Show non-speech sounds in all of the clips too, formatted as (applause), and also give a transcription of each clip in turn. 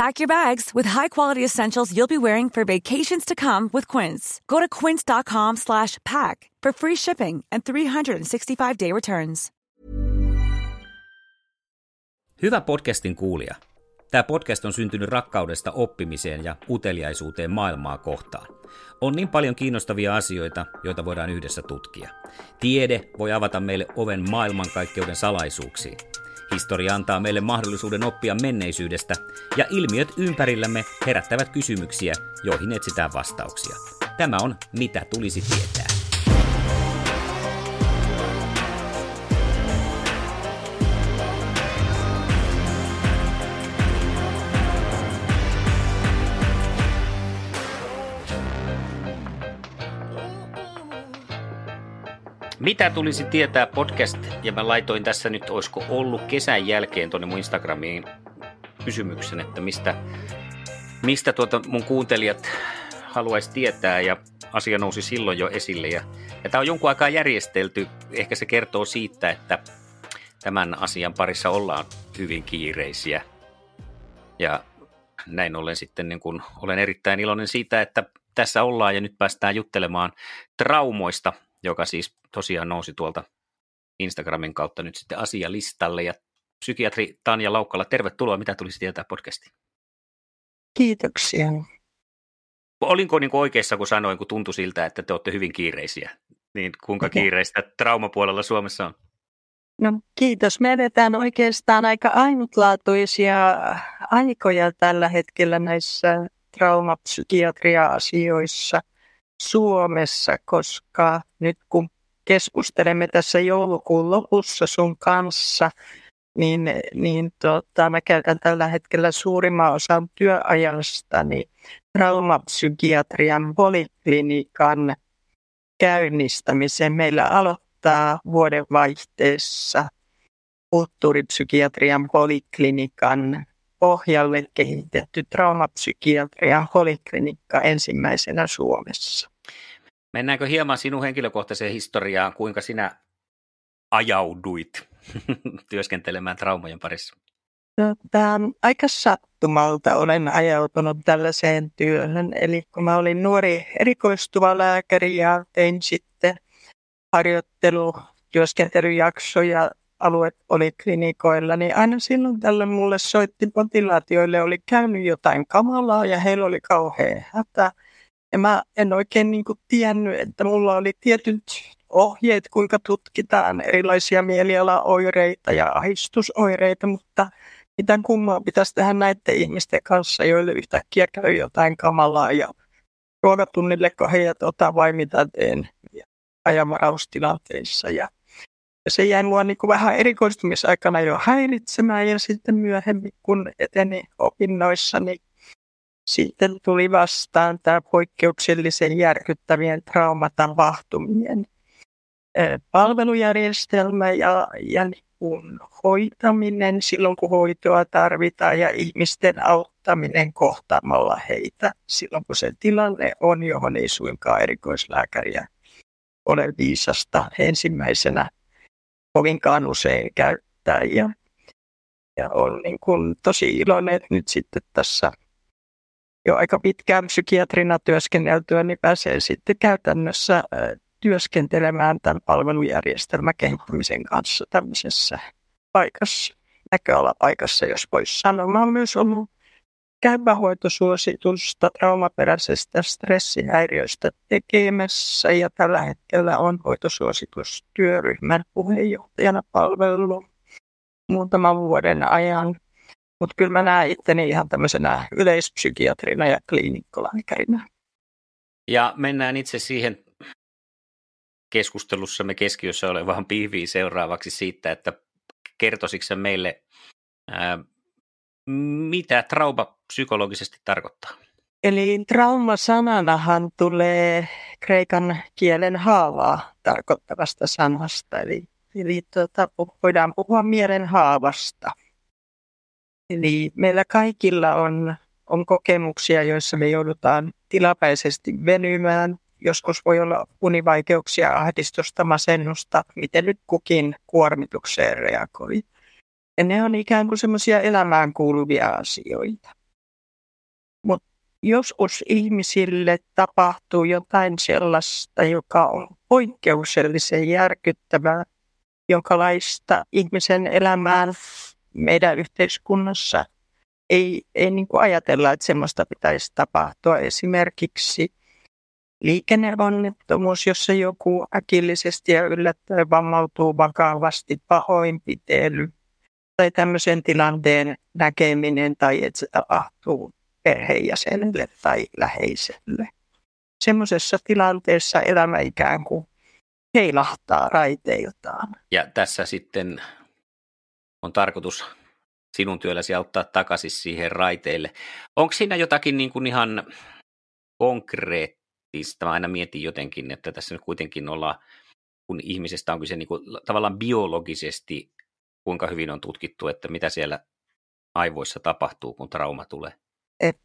Pack your bags with high-quality essentials you'll be wearing for vacations to come with Quince. Go to quince.com slash pack for free shipping and 365-day returns. Hyvä podcastin kuulija. Tämä podcast on syntynyt rakkaudesta oppimiseen ja uteliaisuuteen maailmaa kohtaan. On niin paljon kiinnostavia asioita, joita voidaan yhdessä tutkia. Tiede voi avata meille oven maailmankaikkeuden salaisuuksiin. Historia antaa meille mahdollisuuden oppia menneisyydestä, ja ilmiöt ympärillämme herättävät kysymyksiä, joihin etsitään vastauksia. Tämä on Mitä tulisi tietää. Mitä tulisi tietää podcast, ja mä laitoin tässä nyt, olisiko ollut kesän jälkeen tuonne mun Instagramiin kysymyksen, että mistä, mistä tuota mun kuuntelijat haluaisi tietää, ja asia nousi silloin jo esille. Ja, ja tämä on jonkun aikaa järjestelty, ehkä se kertoo siitä, että tämän asian parissa ollaan hyvin kiireisiä. Ja näin ollen sitten niin kun olen erittäin iloinen siitä, että tässä ollaan ja nyt päästään juttelemaan traumoista, joka siis tosiaan nousi tuolta Instagramin kautta nyt sitten asialistalle. Ja psykiatri Tanja Laukkala, tervetuloa. Mitä tulisi tietää podcastiin? Kiitoksia. Olinko niin kuin oikeassa, kun sanoin, kun tuntui siltä, että te olette hyvin kiireisiä? Niin kuinka kiireistä traumapuolella Suomessa on? No kiitos. Me edetään oikeastaan aika ainutlaatuisia aikoja tällä hetkellä näissä traumapsykiatria-asioissa Suomessa, koska nyt kun keskustelemme tässä joulukuun lopussa sun kanssa, niin, niin tota, mä käytän tällä hetkellä suurimman osan työajastani traumapsykiatrian poliklinikan käynnistämiseen. Meillä aloittaa vuodenvaihteessa kulttuuripsykiatrian poliklinikan pohjalle kehitetty traumapsykiatrian poliklinikka ensimmäisenä Suomessa. Mennäänkö hieman sinun henkilökohtaiseen historiaan, kuinka sinä ajauduit (laughs) työskentelemään traumojen parissa? Tota, aika sattumalta olen ajautunut tällaiseen työhön. Eli kun mä olin nuori erikoistuva lääkäri ja tein sitten harjoittelu, työskentelyjaksoja alue oli klinikoilla, niin aina silloin tällä mulle soitti potilaat, joille oli käynyt jotain kamalaa ja heillä oli kauhean hätä. Ja mä en oikein niin kuin tiennyt, että mulla oli tietyt ohjeet, kuinka tutkitaan erilaisia mielialaoireita ja ahistusoireita, mutta mitä kummaa pitäisi tehdä näiden ihmisten kanssa, joille yhtäkkiä käy jotain kamalaa ja ruokatunnilleko heidät ota vai mitä teen ajamaraustilanteissa. Ja se jäi mua niin vähän erikoistumisaikana jo häiritsemään ja sitten myöhemmin, kun eteni opinnoissa, niin sitten tuli vastaan tämä poikkeuksellisen järkyttävien traumatapahtumien palvelujärjestelmä ja, ja niin kuin hoitaminen silloin, kun hoitoa tarvitaan ja ihmisten auttaminen kohtaamalla heitä silloin, kun se tilanne on, johon ei suinkaan erikoislääkäriä ole viisasta ensimmäisenä kovinkaan usein käyttää. Ja, ja olen niin tosi iloinen, että nyt sitten tässä jo aika pitkään psykiatrina työskenneltyä, niin pääsee sitten käytännössä työskentelemään tämän palvelujärjestelmän kehittämisen kanssa tämmöisessä paikassa, näköalapaikassa, jos voisi sanoa. Mä olen myös ollut käypähoitosuositusta traumaperäisestä stressihäiriöistä tekemässä ja tällä hetkellä on hoitosuositustyöryhmän puheenjohtajana palvellut muutaman vuoden ajan. Mutta kyllä mä näen itteni ihan tämmöisenä yleispsykiatrina ja kliinikkolääkärinä. Ja mennään itse siihen keskustelussamme keskiössä olevaan pihviin seuraavaksi siitä, että kertoisitko meille, ää, mitä trauma psykologisesti tarkoittaa? Eli trauma-sananahan tulee kreikan kielen haavaa tarkoittavasta sanasta. Eli, eli tuota, voidaan puhua mielen haavasta. Eli meillä kaikilla on, on kokemuksia, joissa me joudutaan tilapäisesti venymään. Joskus voi olla univaikeuksia, ahdistusta, masennusta, miten nyt kukin kuormitukseen reagoi. Ja ne on ikään kuin semmoisia elämään kuuluvia asioita. Mutta joskus ihmisille tapahtuu jotain sellaista, joka on poikkeuksellisen järkyttävää, jonkalaista ihmisen elämään meidän yhteiskunnassa ei, ei niin kuin ajatella, että semmoista pitäisi tapahtua. Esimerkiksi liikenneonnettomuus, jossa joku äkillisesti ja yllättäen vammautuu vakavasti, pahoinpitely tai tämmöisen tilanteen näkeminen tai että se tapahtuu perheenjäsenelle tai läheiselle. Semmoisessa tilanteessa elämä ikään kuin heilahtaa raiteiltaan. Ja tässä sitten on tarkoitus sinun työlläsi auttaa takaisin siihen raiteille. Onko siinä jotakin niin kuin ihan konkreettista? Mä aina mietin jotenkin, että tässä nyt kuitenkin ollaan, kun ihmisestä on kyse niin kuin, tavallaan biologisesti, kuinka hyvin on tutkittu, että mitä siellä aivoissa tapahtuu, kun trauma tulee.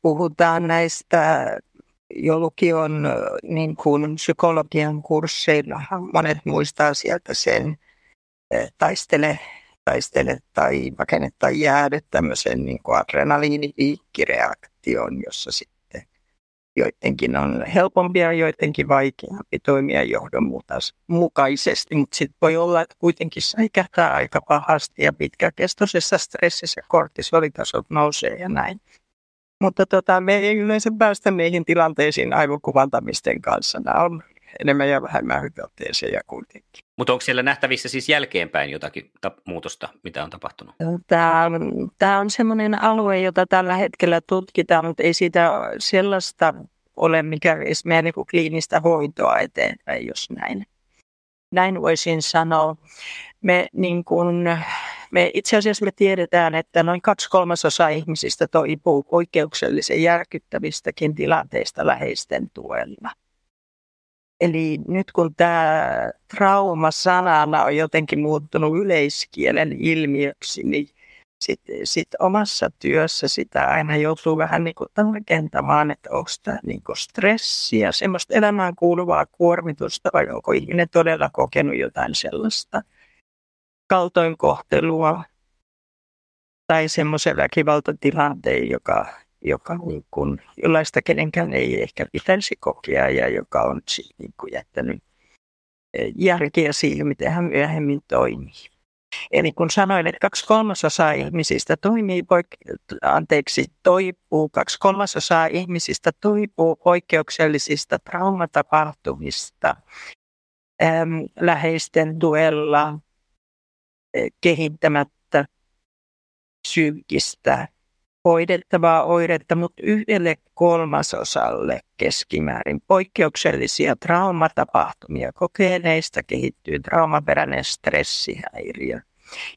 Puhutaan näistä jo lukion niin kuin psykologian kursseilla. Monet muistaa sieltä sen taistele taistele tai rakenne tai jäädä tämmöisen niin kuin jossa sitten joidenkin on helpompi ja joidenkin vaikeampi toimia johdonmukaisesti, mutta sitten voi olla, että kuitenkin säikähtää aika pahasti ja pitkäkestoisessa stressissä kortisolitasot nousee ja näin. Mutta tota, me ei yleensä päästä niihin tilanteisiin aivokuvantamisten kanssa. Nämä on enemmän ja vähemmän hypoteeseja kuitenkin. Mutta onko siellä nähtävissä siis jälkeenpäin jotakin ta- muutosta, mitä on tapahtunut? Tämä on, tämä on sellainen alue, jota tällä hetkellä tutkitaan, mutta ei siitä sellaista ole, mikä meidän niin kliinistä hoitoa eteenpäin, jos näin. Näin voisin sanoa. Me, niin kuin, me itse asiassa me tiedetään, että noin kaksi kolmasosaa ihmisistä toipuu poikkeuksellisen järkyttävistäkin tilanteista läheisten tuella. Eli nyt kun tämä trauma sanana on jotenkin muuttunut yleiskielen ilmiöksi, niin sitten sit omassa työssä sitä aina joutuu vähän niin kuin rakentamaan, että onko tämä niin stressiä, semmoista elämään kuuluvaa kuormitusta vai onko ihminen todella kokenut jotain sellaista kaltoinkohtelua tai semmoisen väkivaltatilanteen, joka joka niin kuin, jollaista kenenkään ei ehkä pitäisi kokea ja joka on niin kuin jättänyt e, järkeä siihen, miten hän myöhemmin toimii. Eli kun sanoin, että kaksi kolmasosaa ihmisistä toimii, poik- anteeksi, toipuu, kaksi kolmasosaa ihmisistä toipuu poikkeuksellisista traumatapahtumista äm, läheisten tuella äh, kehittämättä psyykkistä hoidettavaa oiretta, mutta yhdelle kolmasosalle keskimäärin poikkeuksellisia traumatapahtumia kokeneista kehittyy traumaperäinen stressihäiriö.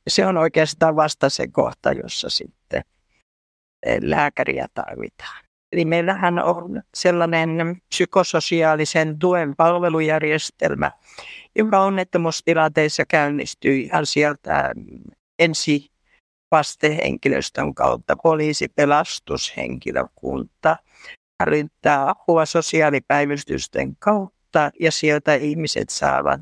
Ja se on oikeastaan vasta se kohta, jossa sitten eh, lääkäriä tarvitaan. Eli meillähän on sellainen psykososiaalisen tuen palvelujärjestelmä, joka onnettomuustilanteissa käynnistyy ihan sieltä ensi vastehenkilöstön kautta, poliisi, pelastushenkilökunta, riittää apua sosiaalipäivystysten kautta ja sieltä ihmiset saavat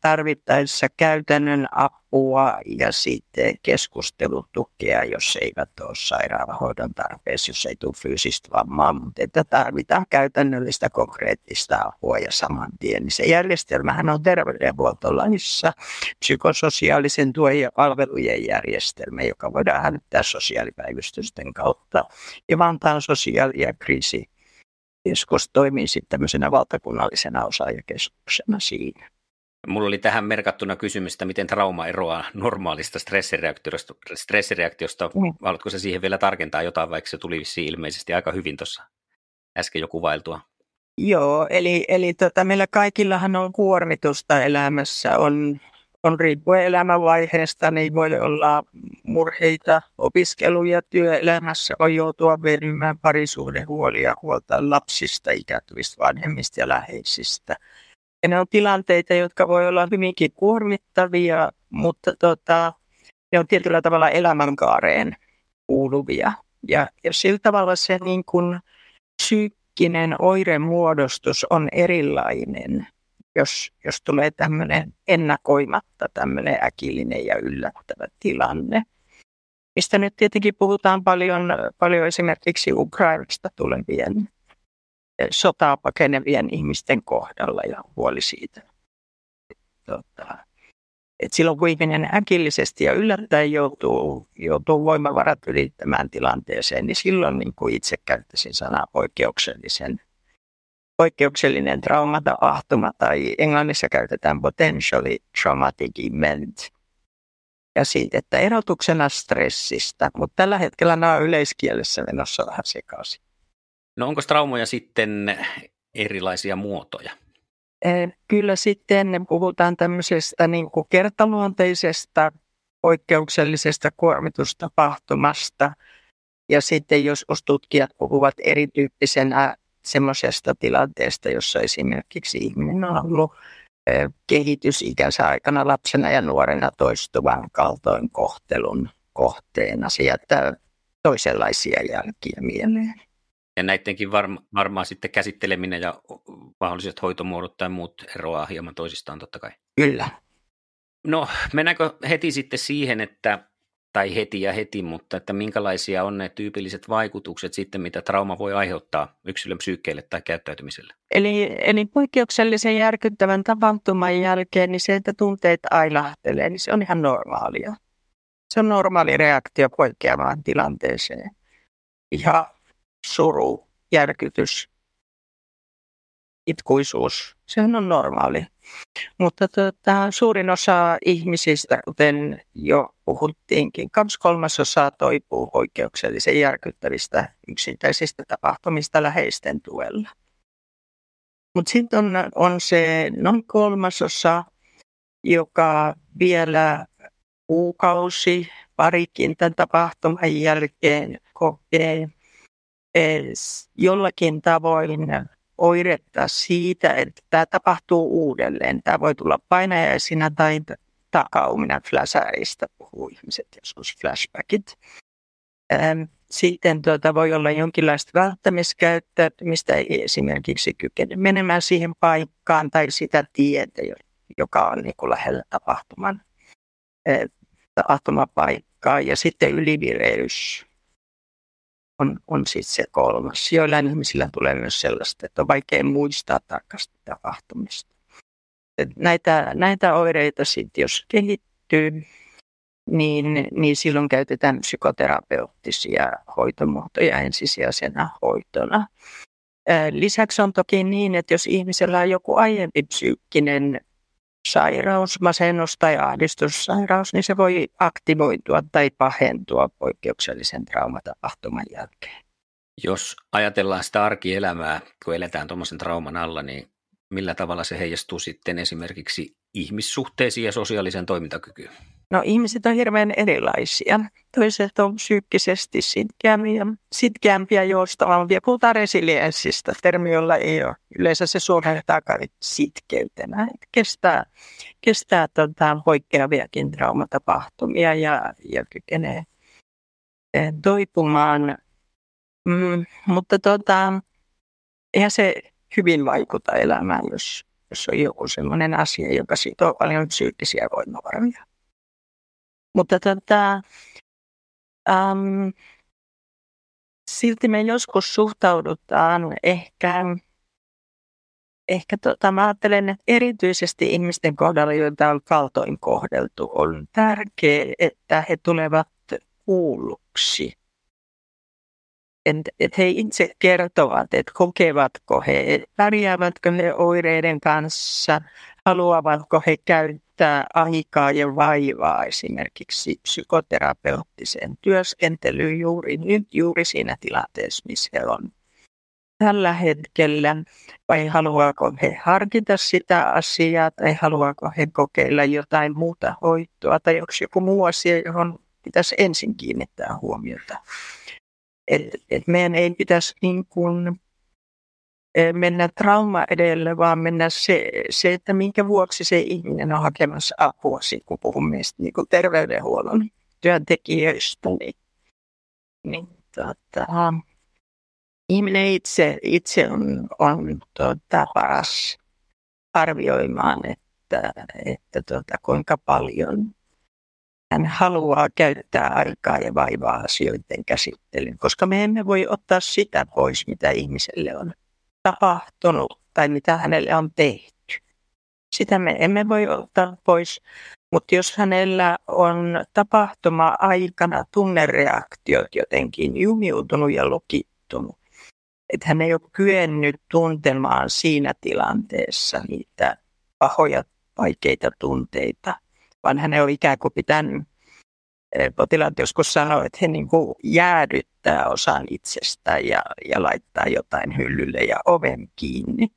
tarvittaessa käytännön apua ja sitten keskustelutukea, jos eivät ole sairaanhoidon tarpeessa, jos ei tule fyysistä vammaa, mutta että tarvitaan käytännöllistä konkreettista apua ja saman tien. Niin se järjestelmähän on terveydenhuoltolaissa psykososiaalisen tuen ja palvelujen järjestelmä, joka voidaan hälyttää sosiaalipäivystysten kautta. Ja Vantaan sosiaali- ja kriisi keskus toimii sitten tämmöisenä valtakunnallisena osaajakeskuksena siinä. Mulla oli tähän merkattuna kysymystä, miten trauma eroaa normaalista stressireaktiosta. stressireaktiosta. Mm. Haluatko se siihen vielä tarkentaa jotain, vaikka se tuli vissiin ilmeisesti aika hyvin tuossa äsken jo kuvailtua? Joo, eli, eli tota, meillä kaikillahan on kuormitusta elämässä. On, on riippuen elämänvaiheesta, niin voi olla murheita opiskeluja työelämässä, on joutua venymään parisuhdehuolia, huolta lapsista, ikääntyvistä vanhemmista ja läheisistä – ja ne on tilanteita, jotka voi olla hyvinkin kuormittavia, mutta tota, ne on tietyllä tavalla elämänkaareen kuuluvia. Ja, ja sillä tavalla se niin kuin psyykkinen oiremuodostus on erilainen, jos, jos tulee tämmöinen ennakoimatta tämmöinen äkillinen ja yllättävä tilanne. Mistä nyt tietenkin puhutaan paljon, paljon esimerkiksi Ukrainasta tulevien sotaa pakenevien ihmisten kohdalla ja huoli siitä. Tota, et silloin kun ihminen äkillisesti ja yllättäen joutuu, joutuu voimavarat ylittämään tilanteeseen, niin silloin niin kuin itse käyttäisin sanaa poikkeuksellisen, poikkeuksellinen traumatapahtuma tai englannissa käytetään potentially traumatic event. Ja siitä, että erotuksena stressistä, mutta tällä hetkellä nämä on yleiskielessä menossa vähän sekaisin. No onko traumoja sitten erilaisia muotoja? Kyllä sitten puhutaan tämmöisestä niin kuin kertaluonteisesta poikkeuksellisesta kuormitustapahtumasta. Ja sitten jos tutkijat puhuvat erityyppisenä semmoisesta tilanteesta, jossa esimerkiksi ihminen on ollut kehitysikänsä aikana lapsena ja nuorena toistuvan kaltoin kohtelun kohteena. Se jättää toisenlaisia jälkiä mieleen. Ja näidenkin varma, varmaan sitten käsitteleminen ja mahdolliset hoitomuodot tai muut eroaa hieman toisistaan totta kai. Kyllä. No mennäänkö heti sitten siihen, että tai heti ja heti, mutta että minkälaisia on ne tyypilliset vaikutukset sitten, mitä trauma voi aiheuttaa yksilön psyykkeelle tai käyttäytymiselle? Eli, eli poikkeuksellisen järkyttävän tapahtuman jälkeen, niin se, että tunteet ailahtelee, niin se on ihan normaalia. Se on normaali reaktio poikkeavaan tilanteeseen. Ja suru, järkytys, itkuisuus, sehän on normaali. Mutta tota, suurin osa ihmisistä, kuten jo puhuttiinkin, kaksi kolmasosaa toipuu oikeuksellisen järkyttävistä yksittäisistä tapahtumista läheisten tuella. Mutta sitten on, on se noin kolmasosa, joka vielä kuukausi, parikin tämän tapahtuman jälkeen kokee jollakin tavoin oiretta siitä, että tämä tapahtuu uudelleen. Tämä voi tulla painajaisina tai takaumina fläsäistä, puhuu ihmiset, jos on flashbackit. Sitten tuota, voi olla jonkinlaista välttämiskäyttäytymistä, ei esimerkiksi kykene menemään siihen paikkaan tai sitä tietä, joka on niin kuin lähellä tapahtuman, tapahtumapaikkaa. Ja sitten ylivireys on, on sitten se kolmas. Joillain ihmisillä tulee myös sellaista, että on vaikea muistaa tarkasti tapahtumista. näitä, näitä oireita sitten, jos kehittyy, niin, niin silloin käytetään psykoterapeuttisia hoitomuotoja ensisijaisena hoitona. Lisäksi on toki niin, että jos ihmisellä on joku aiempi psyykkinen sairaus, masennus tai ahdistussairaus, niin se voi aktivoitua tai pahentua poikkeuksellisen traumatapahtuman jälkeen. Jos ajatellaan sitä arkielämää, kun eletään tuommoisen trauman alla, niin millä tavalla se heijastuu sitten esimerkiksi ihmissuhteisiin ja sosiaaliseen toimintakykyyn? No ihmiset on hirveän erilaisia. Toiset on psyykkisesti sitkeämpiä, sitkeämpiä joustavampia. Puhutaan resilienssistä, termi, jolla ei ole yleensä se suomennetaan sitkeytenä. Kestää, kestää tota, poikkeaviakin traumatapahtumia ja, ja kykenee toipumaan. Mm, mutta tota, eihän se hyvin vaikuta elämään, jos, jos on joku sellainen asia, joka sitoo paljon psyykkisiä voimavaroja. Mutta tätä, äm, silti me joskus suhtaudutaan ehkä, ehkä tota, mä ajattelen, että erityisesti ihmisten kohdalla, joita on kaltoin kohdeltu, on tärkeää, että he tulevat kuulluksi. He itse kertovat, että kokevatko he, pärjäävätkö he oireiden kanssa, haluavatko he käyttää aikaa ja vaivaa esimerkiksi psykoterapeuttiseen työskentelyyn juuri nyt, juuri siinä tilanteessa, missä he on tällä hetkellä, vai haluaako he harkita sitä asiaa, tai haluaako he kokeilla jotain muuta hoitoa, tai onko joku muu asia, johon pitäisi ensin kiinnittää huomiota. Et, et meidän ei pitäisi niin kuin eh, mennä trauma edelle, vaan mennä se, se, että minkä vuoksi se ihminen on hakemassa apua, kun puhumme niin kuin terveydenhuollon työntekijöistä. Niin, niin tota, ihminen itse, itse on, on tota, paras arvioimaan, että, että tota, kuinka paljon hän haluaa käyttää aikaa ja vaivaa asioiden käsittelyyn, koska me emme voi ottaa sitä pois, mitä ihmiselle on tapahtunut tai mitä hänelle on tehty. Sitä me emme voi ottaa pois, mutta jos hänellä on tapahtuma aikana tunnereaktiot jotenkin jumiutunut ja lukittunut, että hän ei ole kyennyt tuntemaan siinä tilanteessa niitä pahoja, vaikeita tunteita – vaan hän on ikään kuin pitänyt, eh, potilaat joskus sanoo, että he niin kuin jäädyttää osan itsestään ja, ja laittaa jotain hyllylle ja oven kiinni.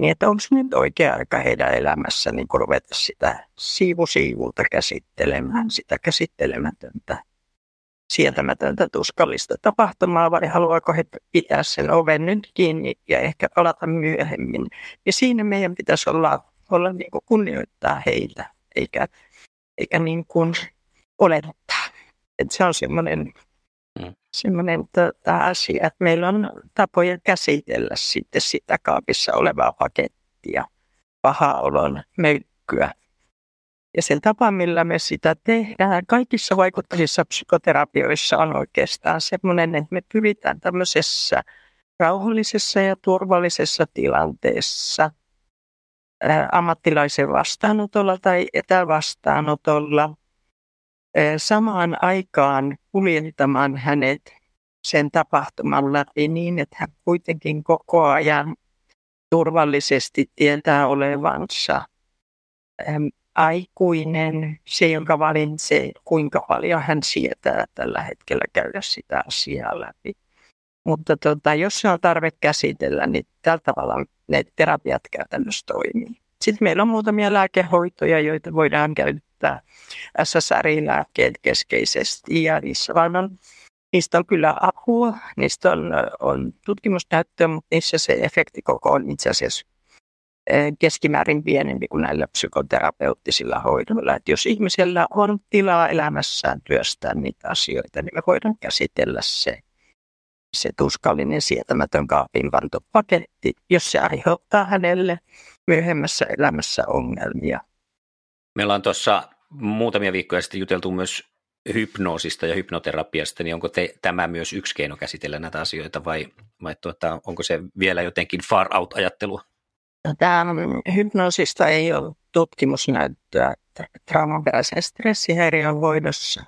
Niin että onko nyt oikea aika heidän elämässä niin ruveta sitä siivu siivulta käsittelemään, sitä käsittelemätöntä, sietämätöntä tuskallista tapahtumaa vai haluaako he pitää sen oven nyt kiinni ja ehkä palata myöhemmin. Ja siinä meidän pitäisi olla, olla niin kuin kunnioittaa heitä, eikä eikä niin kuin olettaa. Että se on semmoinen, mm. semmoinen tota, asia, että meillä on tapoja käsitellä sitten sitä kaapissa olevaa pakettia, paha olon möykkyä. Ja sen tapa, millä me sitä tehdään, kaikissa vaikuttavissa psykoterapioissa on oikeastaan semmoinen, että me pyritään tämmöisessä rauhallisessa ja turvallisessa tilanteessa – ammattilaisen vastaanotolla tai etävastaanotolla samaan aikaan kuljettamaan hänet sen tapahtuman läpi niin, että hän kuitenkin koko ajan turvallisesti tietää olevansa aikuinen, se jonka valitsee, kuinka paljon hän sietää tällä hetkellä käydä sitä asiaa läpi. Mutta tota, jos on tarve käsitellä, niin tällä tavalla ne terapiat käytännössä toimii. Sitten meillä on muutamia lääkehoitoja, joita voidaan käyttää SSRI-lääkkeet keskeisesti ja niissä vaan on, niistä on kyllä apua, niistä on, on tutkimusnäyttöä, mutta niissä se efektikoko on itse asiassa keskimäärin pienempi kuin näillä psykoterapeuttisilla hoidoilla. Että jos ihmisellä on tilaa elämässään työstää niitä asioita, niin me voidaan käsitellä se se tuskallinen sietämätön kaapinvantopaketti, jos se aiheuttaa hänelle myöhemmässä elämässä ongelmia. Meillä on tuossa muutamia viikkoja sitten juteltu myös hypnoosista ja hypnoterapiasta, niin onko te, tämä myös yksi keino käsitellä näitä asioita vai, vai tuota, onko se vielä jotenkin far out-ajattelua? Tämä hypnoosista ei ole tutkimusnäyttöä traumaperäisen stressihäiriön voidossa,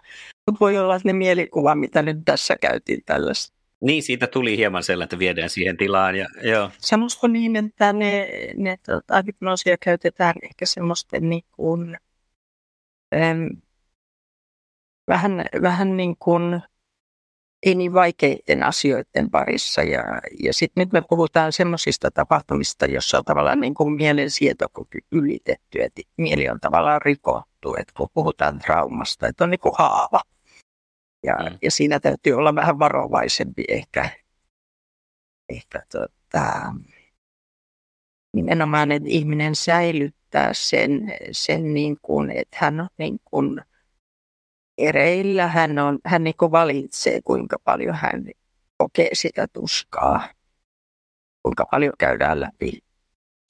mutta voi olla, että ne mielikuva, mitä nyt tässä käytiin tällaista niin, siitä tuli hieman sellainen, että viedään siihen tilaan. Ja, joo. Semmoista niin, että ne, ne tota, hypnoosia käytetään ehkä semmoisten niin kuin, äm, vähän, vähän niin kuin ei niin vaikeiden asioiden parissa. Ja, ja sitten nyt me puhutaan semmoisista tapahtumista, jossa on tavallaan niin kuin mielen sietokyky ylitetty, että mieli on tavallaan rikottu, että kun puhutaan traumasta, että on niin kuin haava. Ja, mm. ja siinä täytyy olla vähän varovaisempi ehkä, ehkä tota, nimenomaan, että ihminen säilyttää sen, sen niin kuin, että hän on niin kuin ereillä, hän, on, hän niin kuin valitsee, kuinka paljon hän kokee sitä tuskaa. kuinka paljon käydään läpi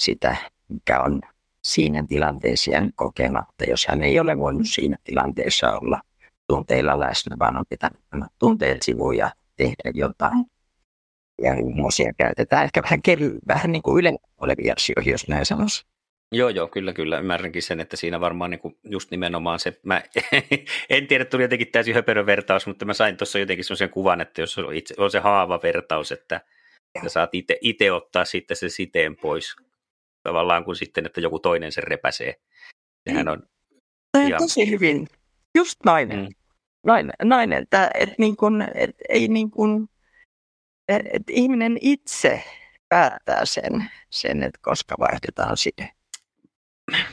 sitä, mikä on siinä tilanteessa jäänyt kokematta, jos hän ei ole voinut siinä tilanteessa olla tunteilla läsnä, vaan on pitänyt tunteet sivuun ja tehdä jotain. Ja huumosia käytetään ehkä vähän kevy, vähän niin kuin yleensä olevia asioihin, jos näin sanoisi. Joo, joo, kyllä, kyllä. Ymmärränkin sen, että siinä varmaan niin kuin just nimenomaan se, mä (laughs) en tiedä, tuli jotenkin täysin höperö vertaus, mutta mä sain tuossa jotenkin sellaisen kuvan, että jos on, itse, on se haava vertaus, että sä saat itse ottaa sitten se siteen pois tavallaan kuin sitten, että joku toinen sen repäsee. Sehän on Tämä ihan... tosi hyvin. Just nainen. Mm. Nainen, nainen että, että, niin kuin, että ei niin kuin, että ihminen itse päättää sen, sen että koska vaihdetaan side.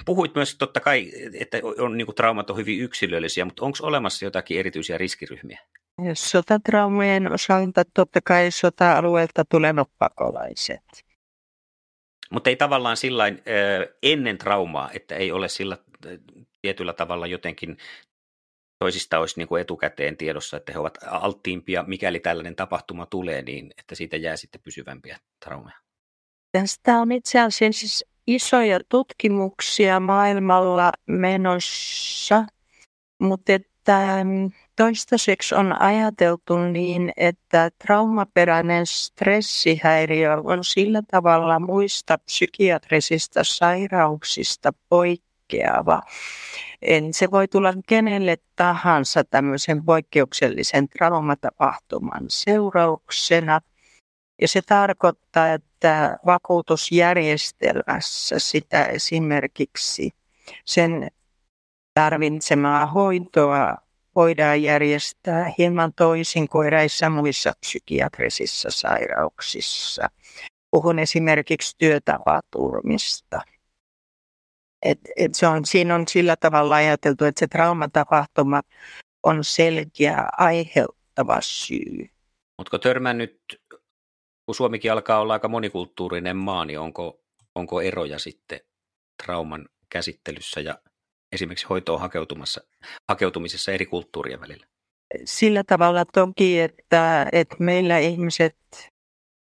Puhuit myös totta kai, että on, niin kuin traumat on hyvin yksilöllisiä, mutta onko olemassa jotakin erityisiä riskiryhmiä? Sotatraumojen osalta totta kai sota-alueelta tulevat pakolaiset. Mutta ei tavallaan sillä ennen traumaa, että ei ole sillä tietyllä tavalla jotenkin toisista olisi niin kuin etukäteen tiedossa, että he ovat alttiimpia, mikäli tällainen tapahtuma tulee, niin että siitä jää sitten pysyvämpiä traumeja. Tästä on itse asiassa isoja tutkimuksia maailmalla menossa, mutta että mm, toistaiseksi on ajateltu niin, että traumaperäinen stressihäiriö on sillä tavalla muista psykiatrisista sairauksista poikkeava. En, se voi tulla kenelle tahansa tämmöisen poikkeuksellisen traumatapahtuman seurauksena. Ja se tarkoittaa, että vakuutusjärjestelmässä sitä esimerkiksi sen tarvitsemaa hoitoa voidaan järjestää hieman toisin kuin eräissä muissa psykiatrisissa sairauksissa. Puhun esimerkiksi työtapaturmista. Et, et se on, siinä on sillä tavalla ajateltu, että se traumatapahtuma on selkeä aiheuttava syy. Oletko törmännyt, kun Suomikin alkaa olla aika monikulttuurinen maa, niin onko, onko eroja sitten trauman käsittelyssä ja esimerkiksi hoitoon hakeutumassa, hakeutumisessa eri kulttuurien välillä? Sillä tavalla toki, että, että meillä ihmiset,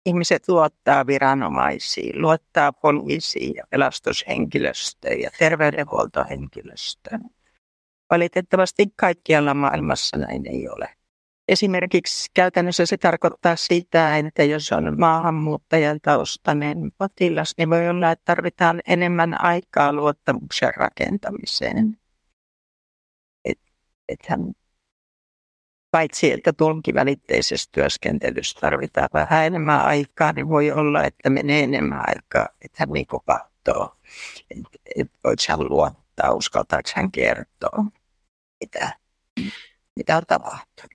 ihmiset luottaa viranomaisiin, luottaa poliisiin ja pelastushenkilöstöön ja terveydenhuoltohenkilöstöön. Valitettavasti kaikkialla maailmassa näin ei ole. Esimerkiksi käytännössä se tarkoittaa sitä, että jos on maahanmuuttajan taustainen potilas, niin voi olla, että tarvitaan enemmän aikaa luottamuksen rakentamiseen. Et, et hän, paitsi että tulkivälitteisessä työskentelyssä tarvitaan vähän enemmän aikaa, niin voi olla, että menee enemmän aikaa, että hän niin katsoo, että et voiko hän luottaa, uskaltaako hän kertoa, mitä, mitä on tapahtunut.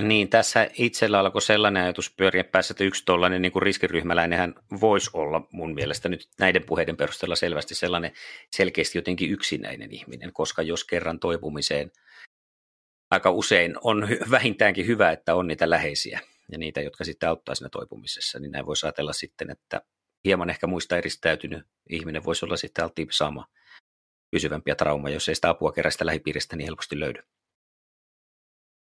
Niin, tässä itsellä alkoi sellainen ajatus pyöriä päässä, että yksi tuollainen niin riskiryhmäläinenhän voisi olla mun mielestä nyt näiden puheiden perusteella selvästi sellainen selkeästi jotenkin yksinäinen ihminen, koska jos kerran toipumiseen aika usein on vähintäänkin hyvä, että on niitä läheisiä ja niitä, jotka sitten auttaa siinä toipumisessa, niin näin voisi ajatella sitten, että hieman ehkä muista eristäytynyt ihminen voisi olla sitten alttiimpi saama pysyvämpiä traumaa, jos ei sitä apua kerästä lähipiiristä niin helposti löydy.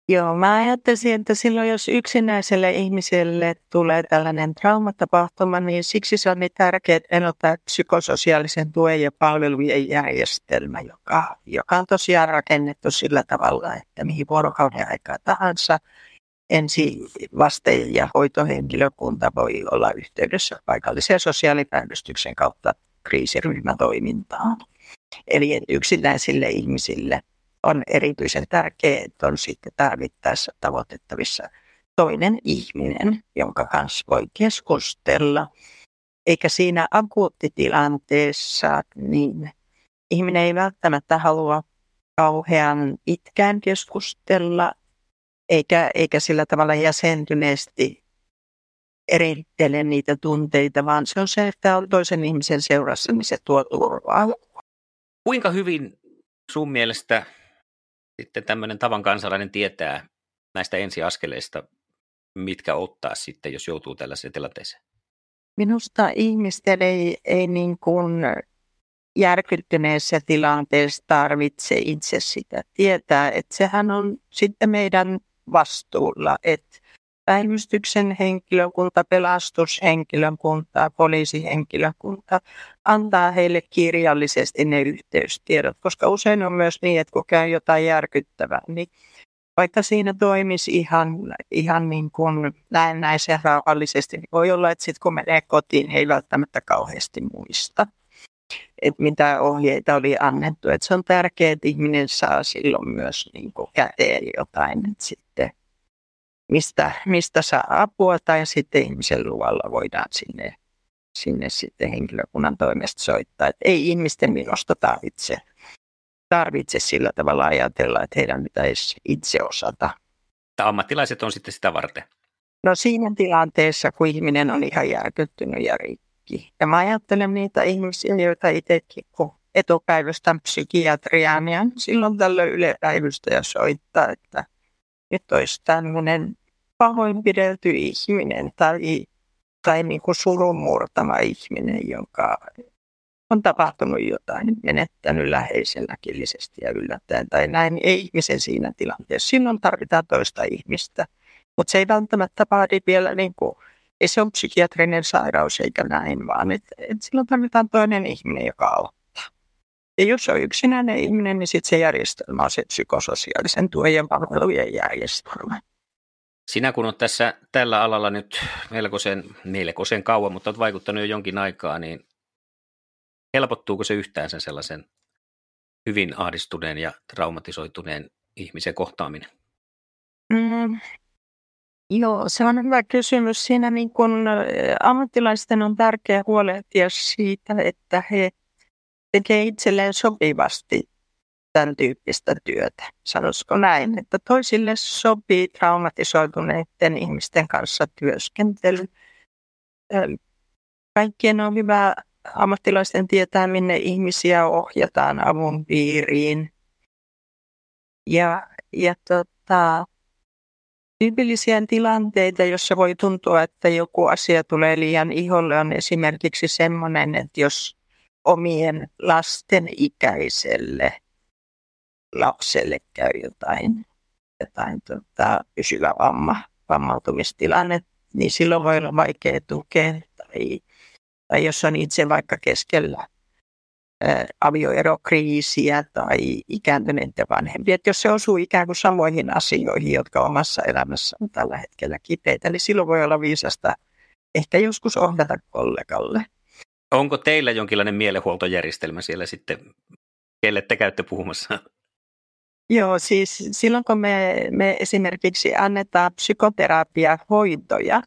Joo, mä ajattelisin, että silloin jos yksinäiselle ihmiselle tulee tällainen traumatapahtuma, niin siksi se on niin tärkeää, ottaa psykososiaalisen tuen ja palvelujen järjestelmä, joka, joka on tosiaan rakennettu sillä tavalla, että mihin vuorokauden aikaa tahansa ensi vaste- ja hoitohenkilökunta voi olla yhteydessä paikallisen sosiaalipäivystyksen kautta kriisiryhmätoimintaan. Eli yksinäisille ihmisille – on erityisen tärkeää, että on sitten tarvittaessa tavoitettavissa toinen ihminen, jonka kanssa voi keskustella. Eikä siinä akuuttitilanteessa, niin ihminen ei välttämättä halua kauhean itkään keskustella, eikä, eikä sillä tavalla jäsentyneesti erittele niitä tunteita, vaan se on se, että on toisen ihmisen seurassa, niin se tuo turvaa. Kuinka hyvin sun mielestä sitten tämmöinen tavan kansalainen tietää näistä ensiaskeleista, mitkä ottaa sitten, jos joutuu tällaiseen tilanteeseen? Minusta ihmisten ei, ei niin kuin järkyttyneessä tilanteessa tarvitse itse sitä tietää, että sehän on sitten meidän vastuulla, että päivystyksen henkilökunta, pelastushenkilökunta, poliisihenkilökunta antaa heille kirjallisesti ne yhteystiedot, koska usein on myös niin, että kun käy jotain järkyttävää, niin vaikka siinä toimisi ihan, ihan niin kuin näennäisen rauhallisesti, niin voi olla, että sitten kun menee kotiin, he ei välttämättä kauheasti muista, että mitä ohjeita oli annettu. Että se on tärkeää, että ihminen saa silloin myös niin kuin käteen jotain, että sitten mistä, mistä saa apua tai sitten ihmisen luvalla voidaan sinne, sinne sitten henkilökunnan toimesta soittaa. Että ei ihmisten minusta tarvitse, tarvitse sillä tavalla ajatella, että heidän pitäisi itse osata. Tämä ammattilaiset on sitten sitä varten. No siinä tilanteessa, kun ihminen on ihan järkyttynyt ja rikki. Ja mä ajattelen niitä ihmisiä, joita itsekin, kun etupäivystän psykiatriaan ja silloin tällöin ylepäivystäjä soittaa, että nyt olisi tämmöinen pahoinpidelty ihminen tai, tai niin kuin surunmurtama ihminen, joka on tapahtunut jotain, menettänyt läheisen äkillisesti ja yllättäen tai näin, ei ihmisen siinä tilanteessa. Silloin tarvitaan toista ihmistä, mutta se ei välttämättä vaadi vielä niin kuin, ei se ole psykiatrinen sairaus eikä näin, vaan et, et silloin tarvitaan toinen ihminen, joka auttaa. Ja jos on yksinäinen ihminen, niin sitten se järjestelmä on se psykososiaalisen tuen ja palvelujen järjestelmä. Sinä kun olet tässä tällä alalla nyt melkoisen, melkoisen kauan, mutta olet vaikuttanut jo jonkin aikaa, niin helpottuuko se yhtään sen sellaisen hyvin ahdistuneen ja traumatisoituneen ihmisen kohtaaminen? Mm, joo, se on hyvä kysymys. Siinä niin kun, ammattilaisten on tärkeää huolehtia siitä, että he tekevät itselleen sopivasti tämän tyyppistä työtä. Sanoisiko näin, että toisille sopii traumatisoituneiden ihmisten kanssa työskentely. Kaikkien on hyvä ammattilaisten tietää, minne ihmisiä ohjataan avun piiriin. Ja, ja tota, tyypillisiä tilanteita, jossa voi tuntua, että joku asia tulee liian iholle, on esimerkiksi sellainen, että jos omien lasten ikäiselle lapselle käy jotain, jotain tota, pysyvä vamma, vammautumistilanne, niin silloin voi olla vaikea tukea. Tai, tai jos on itse vaikka keskellä ää, avioerokriisiä tai ikääntyneiden vanhempia. Että jos se osuu ikään kuin samoihin asioihin, jotka omassa elämässä on tällä hetkellä kipeitä, niin silloin voi olla viisasta ehkä joskus ohjata kollegalle. Onko teillä jonkinlainen mielenhuoltojärjestelmä siellä sitten, kelle te käytte puhumassa? Joo, siis silloin kun me, me esimerkiksi annetaan psykoterapiahoitoja,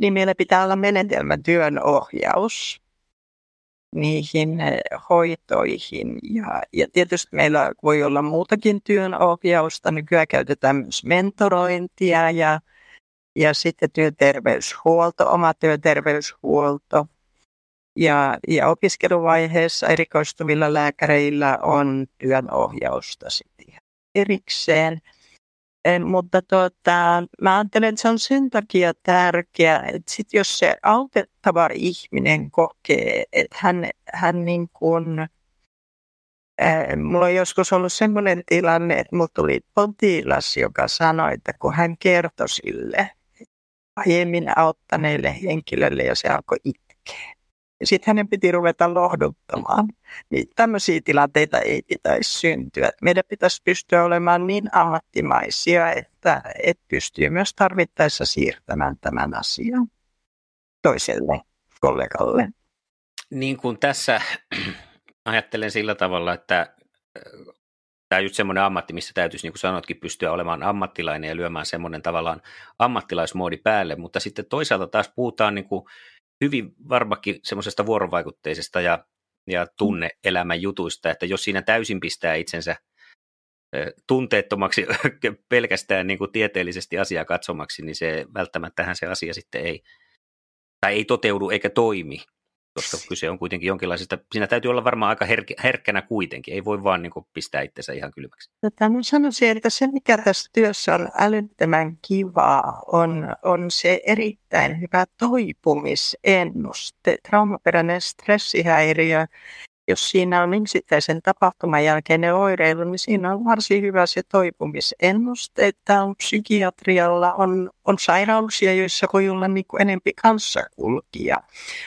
niin meillä pitää olla menetelmätyön ohjaus niihin eh, hoitoihin. Ja, ja tietysti meillä voi olla muutakin työnohjausta. Nykyään käytetään myös mentorointia ja, ja sitten työterveyshuolto, oma työterveyshuolto. Ja, ja opiskeluvaiheessa erikoistuvilla lääkäreillä on työnohjausta sitten erikseen. Mutta tota, mä ajattelen, että se on sen takia tärkeää, että sit jos se autettava ihminen kokee, että hän, hän niin kuin, Mulla on joskus ollut sellainen tilanne, että mulla tuli potilas, joka sanoi, että kun hän kertoi sille aiemmin auttaneille henkilölle ja se alkoi itkeä. Ja sitten hänen piti ruveta lohduttamaan. Niin tämmöisiä tilanteita ei pitäisi syntyä. Meidän pitäisi pystyä olemaan niin ammattimaisia, että, että pystyy myös tarvittaessa siirtämään tämän asian toiselle kollegalle. Niin kuin tässä (clears throat) ajattelen sillä tavalla, että äh, tämä on just semmoinen ammatti, missä täytyisi, niin kuin sanotkin, pystyä olemaan ammattilainen ja lyömään semmoinen tavallaan ammattilaismoodi päälle, mutta sitten toisaalta taas puhutaan niin kuin hyvin varmakin semmoisesta vuorovaikutteisesta ja, ja tunneelämän jutuista, että jos siinä täysin pistää itsensä tunteettomaksi (laughs) pelkästään niin kuin tieteellisesti asiaa katsomaksi, niin se välttämättähän se asia sitten ei, tai ei toteudu eikä toimi koska kyse on kuitenkin jonkinlaisesta, siinä täytyy olla varmaan aika herk, herkkänä kuitenkin, ei voi vaan niin kuin pistää itsensä ihan kylmäksi. Tätä mä sanoisin, että se mikä tässä työssä on älyttömän kivaa, on, on se erittäin hyvä toipumisennuste. Traumaperäinen stressihäiriö jos siinä on yksittäisen tapahtuman jälkeinen oireilu, niin siinä on varsin hyvä se toipumisennuste. Että on psykiatrialla on, on sairauksia, joissa voi olla niin kuin enempi kanssakulkija.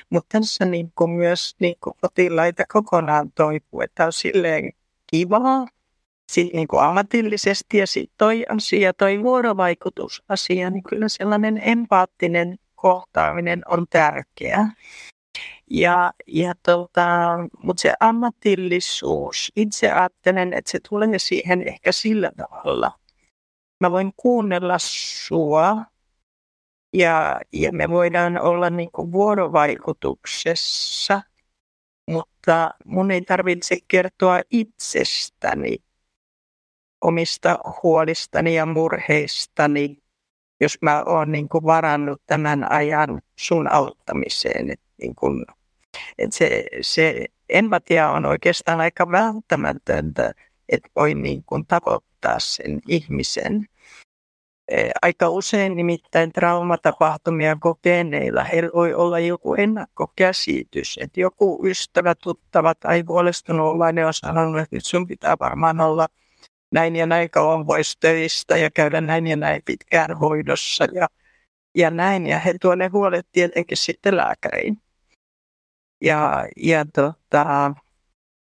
Mutta tässä niin kuin myös niin kuin potilaita kokonaan toipuu, että on silleen kivaa niin kuin ammatillisesti ja sitten toi asia, toi vuorovaikutusasia, niin kyllä sellainen empaattinen kohtaaminen on tärkeää. Ja, ja tota, mutta se ammatillisuus, itse ajattelen, että se tulee siihen ehkä sillä tavalla. Mä voin kuunnella sua ja, ja me voidaan olla niin vuorovaikutuksessa, mutta mun ei tarvitse kertoa itsestäni, omista huolistani ja murheistani, jos mä oon niin varannut tämän ajan sun auttamiseen. Et niin kuin et se, se empatia on oikeastaan aika välttämätöntä, että voi niin kuin tavoittaa sen ihmisen. E, aika usein nimittäin traumatapahtumia kokeneilla heillä voi olla joku ennakkokäsitys, että joku ystävä, tuttava tai huolestunullainen on sanonut, että nyt sun pitää varmaan olla näin ja näin kauan pois töistä ja käydä näin ja näin pitkään hoidossa ja, ja näin. Ja he tuo ne huolet tietenkin sitten lääkäriin. Ja, ja tota,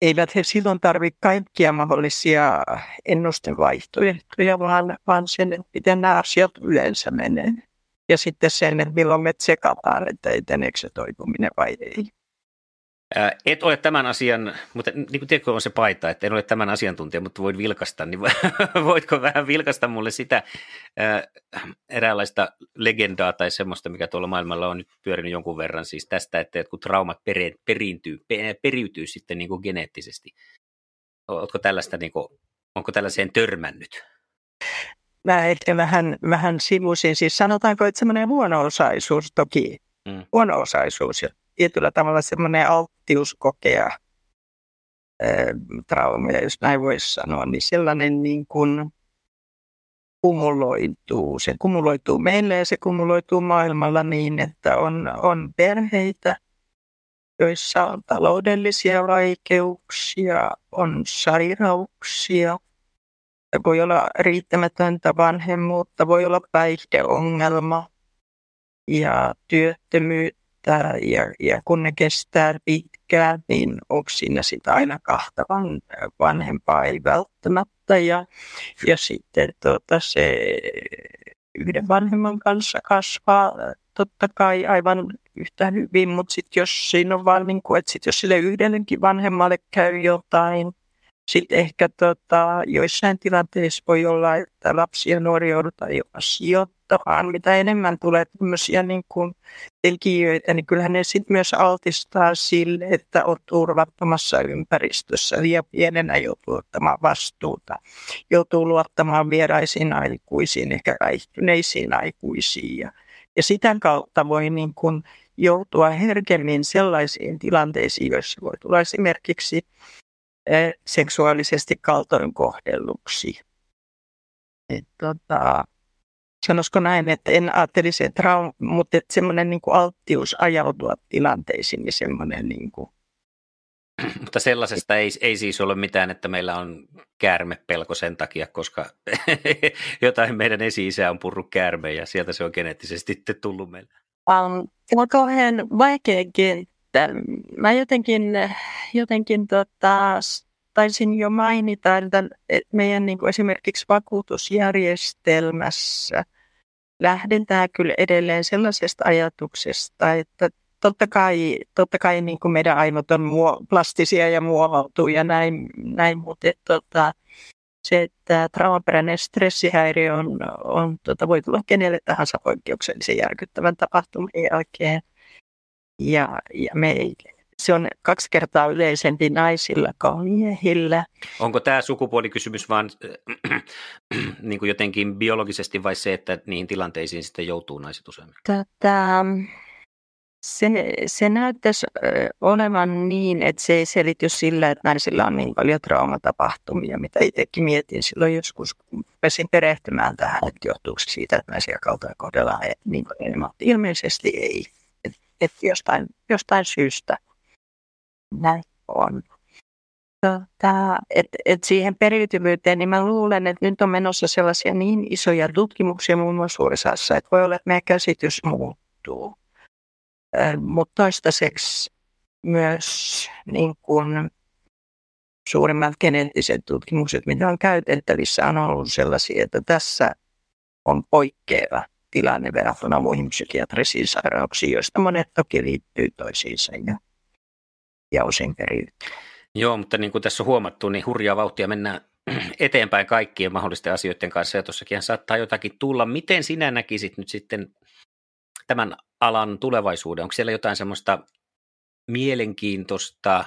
eivät he silloin tarvitse kaikkia mahdollisia ennustevaihtoehtoja, vaan, vaan sen, että miten nämä asiat yleensä menee. Ja sitten sen, että milloin me tsekataan, että eteneekö se toipuminen vai ei. Et ole tämän asian, mutta niin kuin tiedätkö, on se paita, että en ole tämän asiantuntija, mutta voin vilkasta, niin (laughs) voitko vähän vilkasta mulle sitä eräänlaista legendaa tai semmoista, mikä tuolla maailmalla on nyt pyörinyt jonkun verran, siis tästä, että kun traumat peri, periintyy, periytyy sitten niin kuin geneettisesti. Oletko tällaista, niin kuin, onko tällaiseen törmännyt? Mä ehkä vähän, vähän sivusin, siis sanotaanko, että semmoinen huono-osaisuus toki, mm. huono-osaisuus, tietyllä tavalla semmoinen alttius kokea traumeja, jos näin voisi sanoa, niin sellainen niin kuin kumuloituu. Se kumuloituu meille ja se kumuloituu maailmalla niin, että on, on perheitä, joissa on taloudellisia vaikeuksia, on sairauksia, voi olla riittämätöntä vanhemmuutta, voi olla päihdeongelma ja työttömyyttä ja, ja kun ne kestää pitkään, niin onko siinä sitä aina kahta van, vanhempaa, ei välttämättä. Ja, ja sitten tuota, se yhden vanhemman kanssa kasvaa totta kai aivan yhtä hyvin, mutta sitten jos siinä on vaan niin kuin, että sit jos sille yhdellekin vanhemmalle käy jotain, sitten ehkä tota, joissain tilanteissa voi olla, että lapsi ja nuori joudutaan jopa sijoittamaan. Mitä enemmän tulee tämmöisiä niin kuin tekijöitä, niin kyllähän ne sitten myös altistaa sille, että on turvattomassa ympäristössä. Ja pienenä joutuu ottamaan vastuuta. Joutuu luottamaan vieraisiin aikuisiin, ehkä väihtyneisiin aikuisiin. Ja, ja sitä kautta voi niin kuin joutua herkemmin sellaisiin tilanteisiin, joissa voi tulla esimerkiksi seksuaalisesti kaltoinkohdelluksi. Et, tota, sanoisiko näin, että en ajattelisi, että trauma, mutta että semmoinen niin alttius ajautua tilanteisiin, niin semmoinen niin kuin (clears throat) mutta sellaisesta ei, ei siis ole mitään, että meillä on käärmepelko sen takia, koska (laughs) jotain meidän esi-isä on purru käärme ja sieltä se on geneettisesti tullut meille. Um, on kauhean vaikea kenttä. Mä jotenkin, jotenkin tota, taisin jo mainita, että meidän niin kuin esimerkiksi vakuutusjärjestelmässä lähdetään kyllä edelleen sellaisesta ajatuksesta, että totta kai, totta kai niin kuin meidän aivot on muo, plastisia ja muovautuu ja näin, näin mutta tota, se, että traumaperäinen stressihäiriö on, on tota, voi tulla kenelle tahansa poikkeuksellisen järkyttävän tapahtuman jälkeen. Ja, ja meille se on kaksi kertaa yleisempi naisilla kuin miehillä. Onko tämä sukupuolikysymys vaan (clears throat) niin kuin jotenkin biologisesti vai se, että niihin tilanteisiin sitten joutuu naiset useammin? Tätä, se, se näyttäisi olevan niin, että se ei selity sillä, että naisilla on niin paljon traumatapahtumia, mitä itsekin mietin silloin joskus, kun pesin perehtymään tähän, että johtuuko siitä, että naisia kautta kohdellaan niin paljon enemmän. Ilmeisesti ei, että et jostain, jostain syystä näin on. Tota, et, et siihen periytyvyyteen, niin mä luulen, että nyt on menossa sellaisia niin isoja tutkimuksia muun muassa USAssa, että voi olla, että meidän käsitys muuttuu. Mutta toistaiseksi myös niin kuin suurimmat geneettiset tutkimukset, mitä on käytettävissä, on ollut sellaisia, että tässä on poikkeava tilanne verrattuna muihin psykiatrisiin sairauksiin, joista monet toki liittyy toisiinsa ja, ja osin periytyy. Joo, mutta niin kuin tässä on huomattu, niin hurjaa vauhtia mennään (clears throat) eteenpäin kaikkien mahdollisten asioiden kanssa ja tuossakin saattaa jotakin tulla. Miten sinä näkisit nyt sitten tämän alan tulevaisuuden? Onko siellä jotain semmoista mielenkiintoista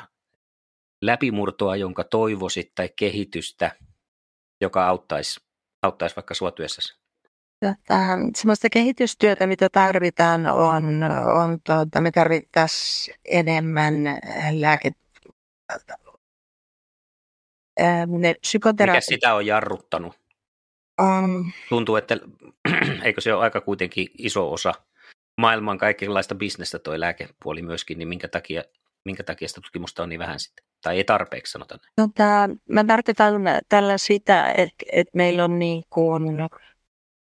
läpimurtoa, jonka toivoisit tai kehitystä, joka auttaisi, auttaisi vaikka sua työssäsi? Tähän, semmoista kehitystyötä, mitä tarvitaan, on, on tuota, me tarvittaisiin enemmän lääketutkimusta. Ne psykoterapi- Mikä sitä on jarruttanut? Um, Tuntuu, että (clears throat) eikö se ole aika kuitenkin iso osa maailman kaikenlaista bisnestä toi lääkepuoli myöskin, niin minkä takia, minkä takia sitä tutkimusta on niin vähän sitten? Tai ei tarpeeksi sanotaan. No, tämä, mä tarkoitan tällä sitä, että, että meillä on niin kuin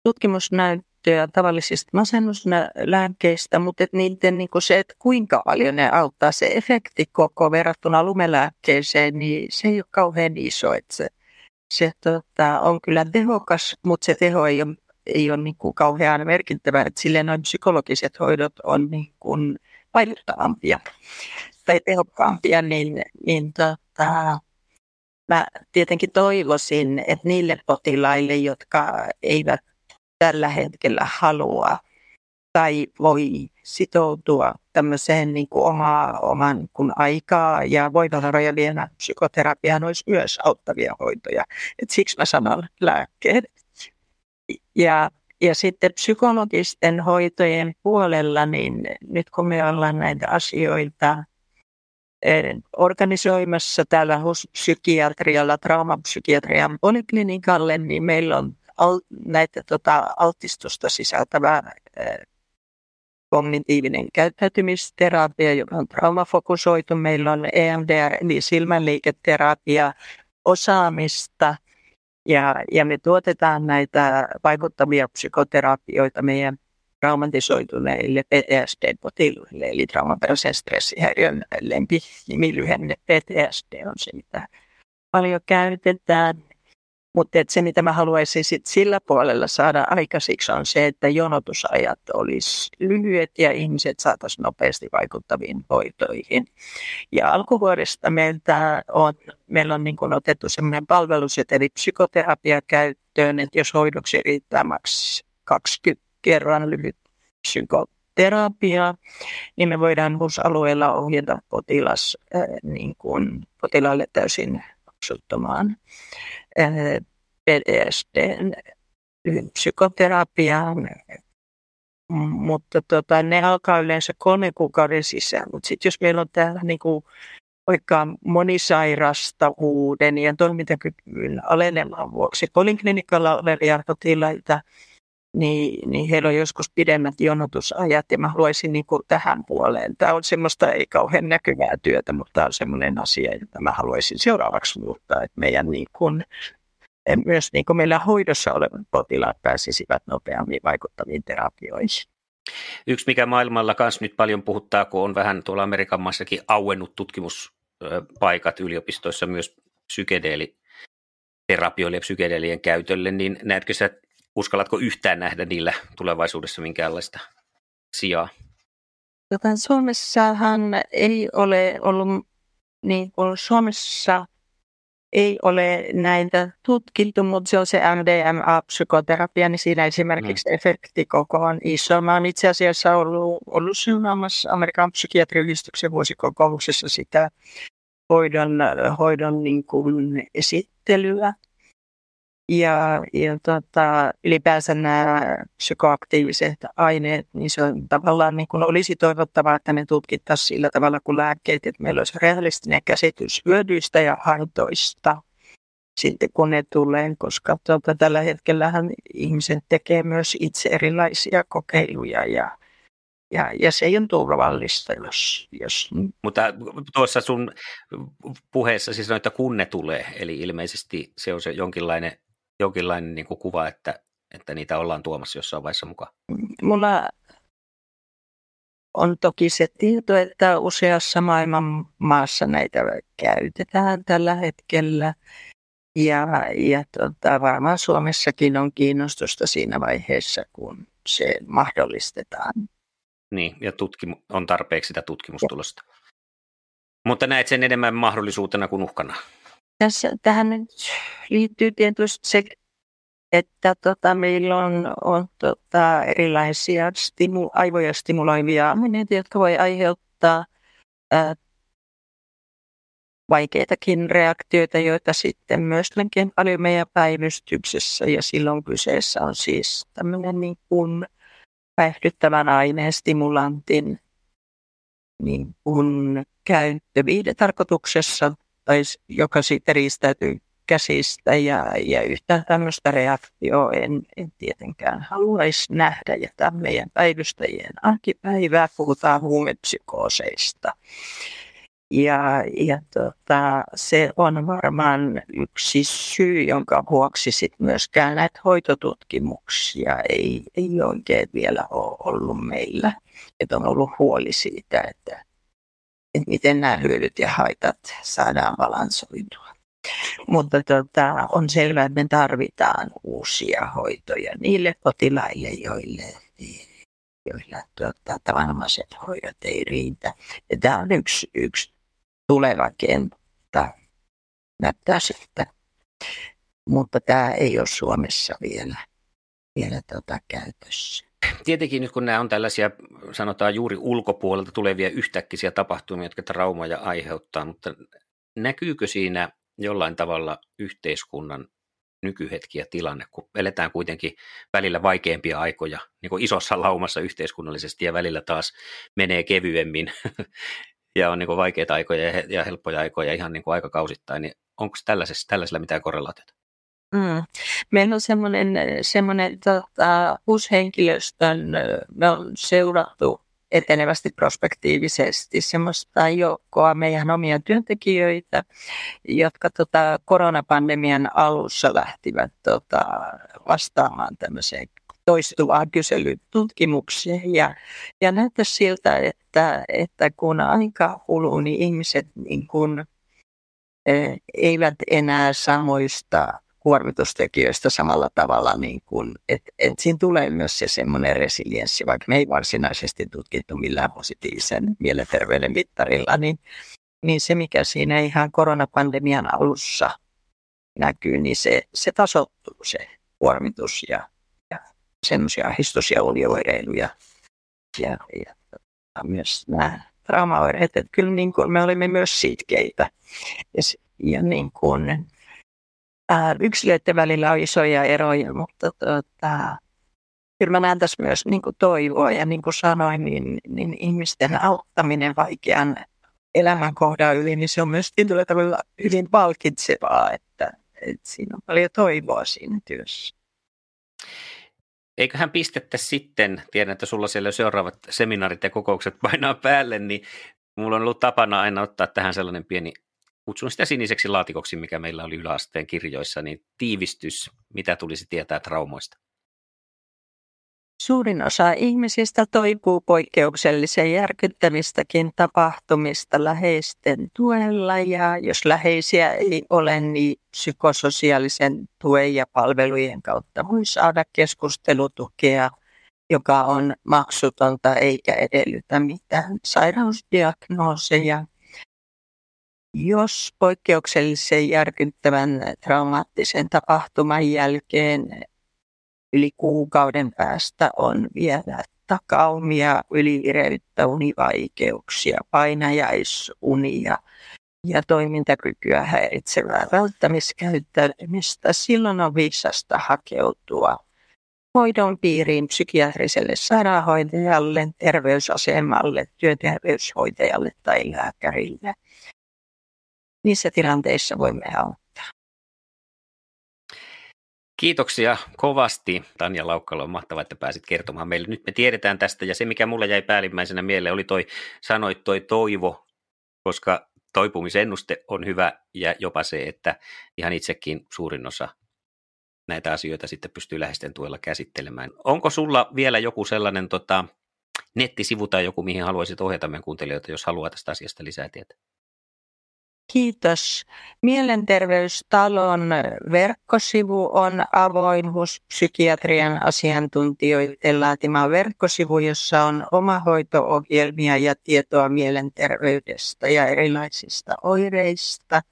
tutkimusnäyttöä tavallisista masennuslääkkeistä, mutta että niiden niin kuin se, että kuinka paljon ne auttaa, se efekti koko verrattuna lumelääkkeeseen, niin se ei ole kauhean iso. Että se, se tota, on kyllä tehokas, mutta se teho ei ole ei ole niin kuin kauhean merkittävä, että silleen noin psykologiset hoidot on niin kuin vaikuttavampia tai tehokkaampia, niin, niin tota, mä tietenkin toivoisin, että niille potilaille, jotka eivät tällä hetkellä halua tai voi sitoutua tämmöiseen niin kuin omaa, oman kuin aikaa ja voimavaroja lienä psykoterapiaan olisi myös auttavia hoitoja. Et siksi mä sanon lääkkeet. Ja, ja sitten psykologisten hoitojen puolella, niin nyt kun me ollaan näitä asioita eh, organisoimassa täällä psykiatrialla, traumapsykiatrian poliklinikalle, niin meillä on al, näitä tota, altistusta sisältävää eh, kognitiivinen käyttäytymisterapia, joka on traumafokusoitu. Meillä on EMDR, eli silmänliiketerapia, osaamista ja, ja me tuotetaan näitä vaikuttavia psykoterapioita meidän traumatisoituneille PTSD-potilaille, eli traumaperäisen stressihäiriön lempi nimilyhenne PTSD on se, mitä paljon käytetään. Mutta se, mitä mä haluaisin sit sillä puolella saada aikaisiksi, on se, että jonotusajat olisi lyhyet ja ihmiset saataisiin nopeasti vaikuttaviin hoitoihin. Ja alkuvuodesta meiltä on, meillä on niin otettu sellainen palveluseteli psykoterapia käyttöön, että jos hoidoksi riittää maks 20 kerran lyhyt psykoterapia, niin me voidaan HUS-alueella ohjata potilas, äh, niin kuin, potilaalle täysin maksuttomaan PTSD psykoterapiaan, mutta tota, ne alkaa yleensä kolmen kuukauden sisään. Mutta sitten jos meillä on täällä niinku, vaikka monisairastavuuden ja toimintakyvyn alenemaan vuoksi poliklinikalla olevia potilaita, niin, niin heillä on joskus pidemmät jonotusajat ja mä haluaisin niin kuin tähän puoleen. Tämä on semmoista ei kauhean näkyvää työtä, mutta tämä on semmoinen asia, jota mä haluaisin seuraavaksi muuttaa, että meidän niin kuin, myös niin kuin meillä hoidossa olevat potilaat pääsisivät nopeammin vaikuttaviin terapioihin. Yksi, mikä maailmalla kanssa nyt paljon puhuttaa, kun on vähän tuolla Amerikan maissakin auennut tutkimuspaikat yliopistoissa myös psykedeeliterapioille ja psykedeelien käytölle, niin näetkö sä, uskallatko yhtään nähdä niillä tulevaisuudessa minkäänlaista sijaa? Tota, Suomessahan ei ole ollut, niin kuin Suomessa ei ole näitä tutkittu, mutta se on se MDMA-psykoterapia, niin siinä esimerkiksi mm. efekti koko on iso. Mä olen itse asiassa ollut, ollut seuraamassa Amerikan psykiatriyhdistyksen vuosikokouksessa sitä hoidon, hoidon niin kuin esittelyä. Ja, ja tota, ylipäänsä nämä psykoaktiiviset aineet, niin se on tavallaan niin kuin olisi toivottavaa, että ne tutkittaisiin sillä tavalla kuin lääkkeet, että meillä olisi realistinen käsitys hyödyistä ja haitoista sitten kun ne tulee, koska tuota, tällä hetkellä ihmiset tekee myös itse erilaisia kokeiluja ja, ja, ja se ei ole turvallista, jos, jos... Mutta tuossa sun puheessa siis että kun ne tulee, eli ilmeisesti se on se jonkinlainen jonkinlainen niin kuin kuva, että, että niitä ollaan tuomassa jossain vaiheessa mukaan? Mulla on toki se tieto, että useassa maailman maassa näitä käytetään tällä hetkellä. Ja, ja tota, varmaan Suomessakin on kiinnostusta siinä vaiheessa, kun se mahdollistetaan. Niin, ja tutkimu- on tarpeeksi sitä tutkimustulosta. Ja. Mutta näet sen enemmän mahdollisuutena kuin uhkana? Tässä, tähän liittyy tietysti se, että tota, meillä on, on tota, erilaisia stimu, aivoja stimuloivia aineita, jotka voi aiheuttaa ää, vaikeitakin reaktioita, joita sitten myös paljon meidän päivystyksessä. Ja silloin kyseessä on siis tämmöinen niin kuin päihdyttävän aineen stimulantin niin kuin käyttö viidetarkoituksessa tai joka sitten riistäytyy käsistä ja, ja yhtään tämmöistä reaktioa en, en tietenkään haluaisi nähdä. Ja tämä meidän päivystäjien arkipäivää puhutaan huumepsykooseista. Ja, ja tota, se on varmaan yksi syy, jonka vuoksi sit myöskään näitä hoitotutkimuksia ei, ei oikein vielä ole ollut meillä. Että on ollut huoli siitä, että, että miten nämä hyödyt ja haitat saadaan balansoitua. Mutta tota, on selvää, että me tarvitaan uusia hoitoja niille potilaille, joille, joilla tota, tavanomaiset hoidot ei riitä. Ja tämä on yksi, yksi tuleva kenttä. Näyttää siltä. Mutta tämä ei ole Suomessa vielä, vielä tota käytössä. Tietenkin nyt kun nämä on tällaisia, sanotaan juuri ulkopuolelta tulevia yhtäkkisiä tapahtumia, jotka traumaja aiheuttaa, mutta näkyykö siinä jollain tavalla yhteiskunnan nykyhetki ja tilanne, kun eletään kuitenkin välillä vaikeampia aikoja niin kuin isossa laumassa yhteiskunnallisesti ja välillä taas menee kevyemmin (laughs) ja on niin kuin vaikeita aikoja ja helppoja aikoja ihan niin kuin aikakausittain, niin onko tällaisella mitään korrelaatiota? Mm. Meillä on semmoinen, semmoinen tota, uushenkilöstön, me on seurattu etenevästi prospektiivisesti semmoista joukkoa meidän omia työntekijöitä, jotka tota, koronapandemian alussa lähtivät tota, vastaamaan tämmöiseen toistuvaan kyselytutkimukseen. Ja, ja näyttää siltä, että, että kun aika kuluu, niin ihmiset niin kun, eivät enää samoista kuormitustekijöistä samalla tavalla, niin kuin, että et siinä tulee myös se semmoinen resilienssi, vaikka me ei varsinaisesti tutkittu millään positiivisen mielenterveyden mittarilla, niin, niin se mikä siinä ihan koronapandemian alussa näkyy, niin se, se tasottuu se kuormitus ja, ja semmoisia ja olioireiluja ja, ja, ja myös nämä traumaoireet, että kyllä niin kuin me olimme myös sitkeitä. Ja, ja niin kuin, ää, yksilöiden välillä on isoja eroja, mutta tota, kyllä mä näen tässä myös niin kuin toivoa ja niin kuin sanoin, niin, niin ihmisten auttaminen vaikean elämänkohdan yli, niin se on myös tietyllä tavalla hyvin palkitsevaa, että, että siinä on paljon toivoa siinä työssä. eiköhän pistettä sitten, tiedän, että sulla siellä seuraavat seminaarit ja kokoukset painaa päälle, niin mulla on ollut tapana aina ottaa tähän sellainen pieni, kutsun sitä siniseksi laatikoksi, mikä meillä oli yläasteen kirjoissa, niin tiivistys, mitä tulisi tietää traumoista. Suurin osa ihmisistä toipuu poikkeuksellisen järkyttävistäkin tapahtumista läheisten tuella ja jos läheisiä ei ole, niin psykososiaalisen tuen ja palvelujen kautta voi saada keskustelutukea, joka on maksutonta eikä edellytä mitään sairausdiagnooseja. Jos poikkeuksellisen järkyttävän traumaattisen tapahtuman jälkeen yli kuukauden päästä on vielä takaumia, ylivireyttä, univaikeuksia, painajaisunia ja toimintakykyä häiritsevää välttämiskäyttäytymistä. Silloin on viisasta hakeutua hoidon piiriin psykiatriselle sairaanhoitajalle, terveysasemalle, työterveyshoitajalle tai lääkärille. Niissä tilanteissa voimme auttaa. Kiitoksia kovasti Tanja Laukkalo, on mahtavaa, että pääsit kertomaan meille. Nyt me tiedetään tästä ja se mikä mulle jäi päällimmäisenä mieleen oli toi, sanoit toi toivo, koska toipumisennuste on hyvä ja jopa se, että ihan itsekin suurin osa näitä asioita sitten pystyy läheisten tuella käsittelemään. Onko sulla vielä joku sellainen tota, nettisivu tai joku, mihin haluaisit ohjata meidän kuuntelijoita, jos haluaa tästä asiasta lisää tietää? Kiitos. Mielenterveystalon verkkosivu on avoin psykiatrian asiantuntijoiden laatima verkkosivu, jossa on omahoito-ohjelmia ja tietoa mielenterveydestä ja erilaisista oireista.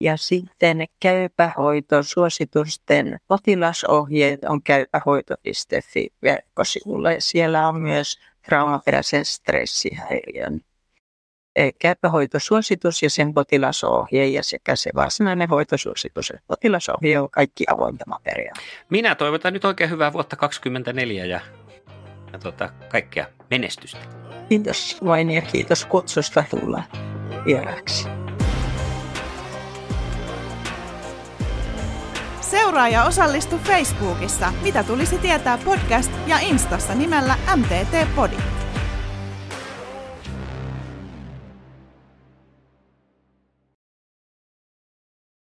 Ja sitten käypähoitosuositusten potilasohjeet on käypähoito.fi verkkosivulla ja siellä on myös traumaperäisen stressihäiriön käyppähoitosuositus ja sen potilasohje ja sekä se varsinainen hoitosuositus ja potilasohje on kaikki avointa materiaalia. Minä toivotan nyt oikein hyvää vuotta 2024 ja, ja tota, kaikkea menestystä. Kiitos vain ja kiitos kutsusta tulla vieraaksi. Seuraa ja osallistu Facebookissa, mitä tulisi tietää podcast ja Instassa nimellä MTT Podi.